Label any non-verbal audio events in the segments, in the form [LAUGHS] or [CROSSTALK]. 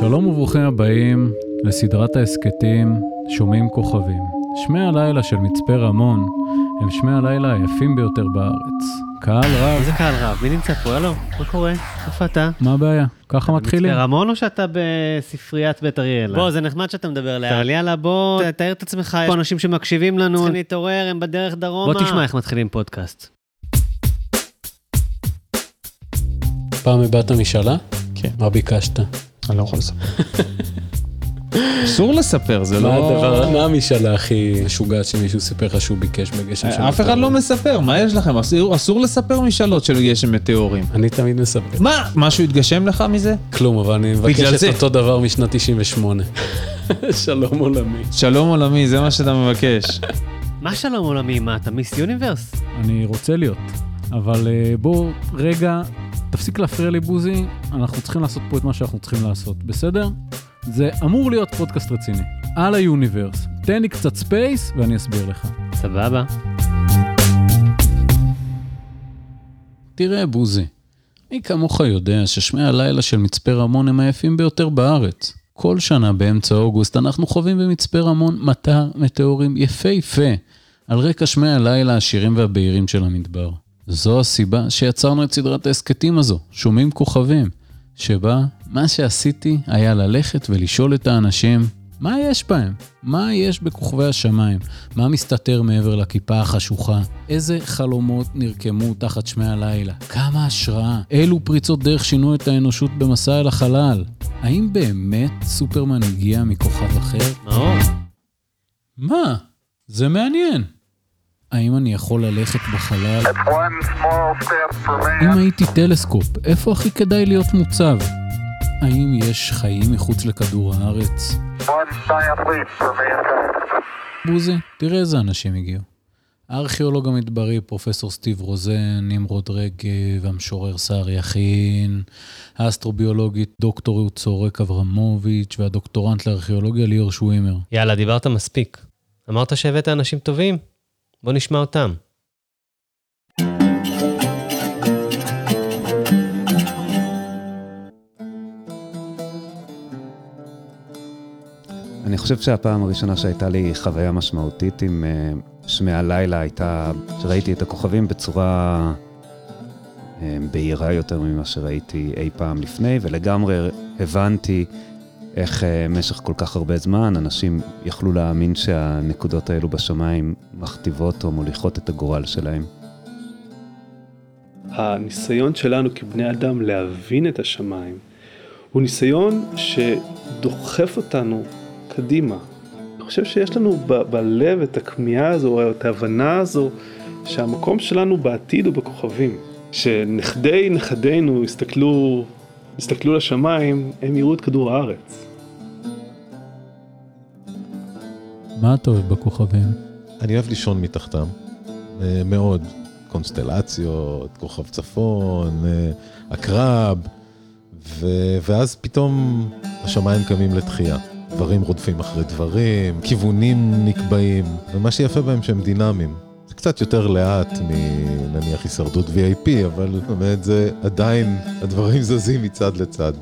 שלום וברוכים הבאים לסדרת ההסכתים שומעים כוכבים. שמי הלילה של מצפה רמון הם שמי הלילה היפים ביותר בארץ. קהל רב, איזה קהל רב? מי נמצא פה? הלו, מה קורה? איפה אתה? מה הבעיה? ככה מתחילים. מצפה רמון או שאתה בספריית בית אריאלה? בוא, זה נחמד שאתה מדבר לאט. אבל יאללה, בוא, תאר את עצמך, יש פה אנשים שמקשיבים לנו, צריכים להתעורר, הם בדרך דרומה. בוא תשמע איך מתחילים פודקאסט. פעם הבעת משאלה? כן. מה ביקשת? אני לא יכול לספר. אסור לספר, זה מה לא... הדבר, מה המשאלה הכי משוגעת שמישהו סיפר לך שהוא ביקש בגשם של אף אחד מטאורים? לא מספר, מה יש לכם? אסור, אסור לספר משאלות של גשם מטאורים. אני תמיד מספר. מה? משהו התגשם לך מזה? כלום, אבל אני מבקש את. אותו דבר משנת 98. [LAUGHS] שלום עולמי. שלום עולמי, זה מה שאתה מבקש. [LAUGHS] מה שלום עולמי? מה, אתה מיס יוניברס? אני רוצה להיות, אבל אה, בוא רגע, תפסיק להפריע לי בוזי, אנחנו צריכים לעשות פה את מה שאנחנו צריכים לעשות, בסדר? זה אמור להיות פודקאסט רציני, על ה universe. תן לי קצת space ואני אסביר לך. סבבה. תראה בוזי, מי כמוך יודע ששמי הלילה של מצפה רמון הם היפים ביותר בארץ. כל שנה באמצע אוגוסט אנחנו חווים במצפה רמון מטר מטאורים יפהפה, על רקע שמי הלילה העשירים והבהירים של המדבר. זו הסיבה שיצרנו את סדרת ההסכתים הזו, שומעים כוכבים, שבה מה שעשיתי היה ללכת ולשאול את האנשים, מה יש בהם? מה יש בכוכבי השמיים? מה מסתתר מעבר לכיפה החשוכה? איזה חלומות נרקמו תחת שמי הלילה? כמה השראה? אילו פריצות דרך שינו את האנושות במסע אל החלל? האם באמת סופרמן הגיע מכוכב אחר? מאור. מה? זה מעניין. האם אני יכול ללכת בחלל? אם הייתי טלסקופ, איפה הכי כדאי להיות מוצב? האם יש חיים מחוץ לכדור הארץ? בוזי, תראה איזה אנשים הגיעו. הארכיאולוג המדברי, פרופסור סטיב רוזן, נמרוד רגב, המשורר סער יכין, האסטרוביולוגית דוקטור צורק אברמוביץ' והדוקטורנט לארכיאולוגיה ליאור שווימר. יאללה, דיברת מספיק. אמרת שהבאת אנשים טובים? בוא נשמע אותם. אני חושב שהפעם הראשונה שהייתה לי חוויה משמעותית עם אה, שמי הלילה הייתה שראיתי את הכוכבים בצורה אה, בהירה יותר ממה שראיתי אי פעם לפני, ולגמרי הבנתי איך אה, במשך כל כך הרבה זמן אנשים יכלו להאמין שהנקודות האלו בשמיים מכתיבות או מוליכות את הגורל שלהם. הניסיון שלנו כבני אדם להבין את השמיים הוא ניסיון שדוחף אותנו קדימה. אני חושב שיש לנו ב- בלב את הכמיהה הזו, או את ההבנה הזו, שהמקום שלנו בעתיד הוא בכוכבים. שנכדי נכדינו יסתכלו, יסתכלו לשמיים, הם יראו את כדור הארץ. מה אתה אוהב בכוכבים? אני אוהב לישון מתחתם, אה, מאוד. קונסטלציות, כוכב צפון, אה, עקרב, ו- ואז פתאום השמיים קמים לתחייה. דברים רודפים אחרי דברים, כיוונים נקבעים, ומה שיפה בהם שהם דינמיים. זה קצת יותר לאט מנניח הישרדות VIP, אבל באמת זה עדיין, הדברים זזים מצד לצד.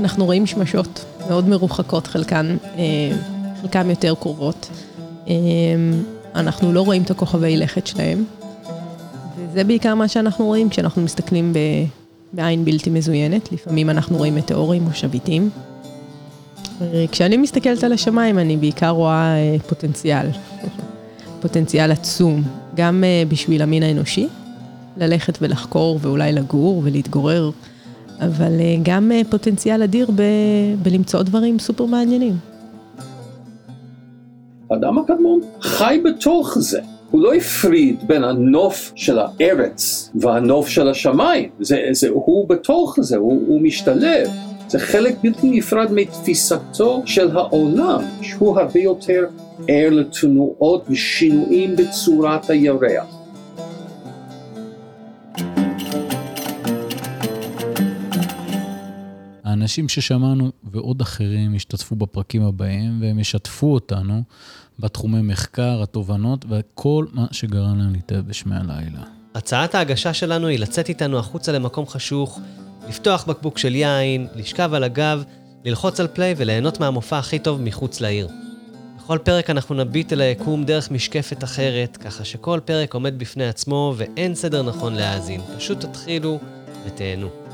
אנחנו רואים שמשות מאוד מרוחקות חלקן, אה, חלקן יותר קרובות. אה, אנחנו לא רואים את הכוכבי לכת שלהם, וזה בעיקר מה שאנחנו רואים כשאנחנו מסתכלים ב- בעין בלתי מזוינת. לפעמים אנחנו רואים מטאורים או שביטים. כשאני מסתכלת על השמיים אני בעיקר רואה אה, פוטנציאל, [LAUGHS] פוטנציאל עצום, גם בשביל המין האנושי, ללכת ולחקור ואולי לגור ולהתגורר אבל אה, גם אה, פוטנציאל אדיר ב- בלמצוא דברים סופר מעניינים. האדם הקדמון חי בתוך זה. הוא לא הפריד בין הנוף של הארץ והנוף של השמיים. זה, זה, הוא בתוך זה, הוא, הוא משתלב. זה חלק בלתי נפרד מתפיסתו של העולם, שהוא הרבה יותר ער לתנועות ושינויים בצורת הירח. האנשים ששמענו ועוד אחרים ישתתפו בפרקים הבאים והם ישתפו אותנו בתחומי מחקר, התובנות וכל מה שגרם להם להתאהב בשמי הלילה. הצעת ההגשה שלנו היא לצאת איתנו החוצה למקום חשוך לפתוח בקבוק של יין, לשכב על הגב, ללחוץ על פליי וליהנות מהמופע הכי טוב מחוץ לעיר. בכל פרק אנחנו נביט אל היקום דרך משקפת אחרת, ככה שכל פרק עומד בפני עצמו ואין סדר נכון להאזין. פשוט תתחילו ותהנו.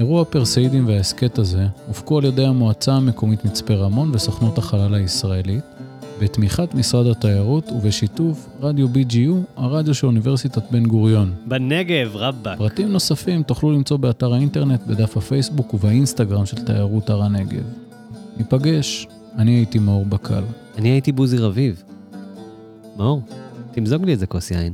אירוע פרסאידים וההסכת הזה הופקו על ידי המועצה המקומית מצפה רמון וסוכנות החלל הישראלית, בתמיכת משרד התיירות ובשיתוף רדיו BGU, הרדיו של אוניברסיטת בן גוריון. בנגב, רבאק. פרטים נוספים תוכלו למצוא באתר האינטרנט, בדף הפייסבוק ובאינסטגרם של תיירות הר הנגב. ניפגש, אני הייתי מאור בקל. אני הייתי בוזי רביב. מאור, תמזוג לי איזה כוס יין.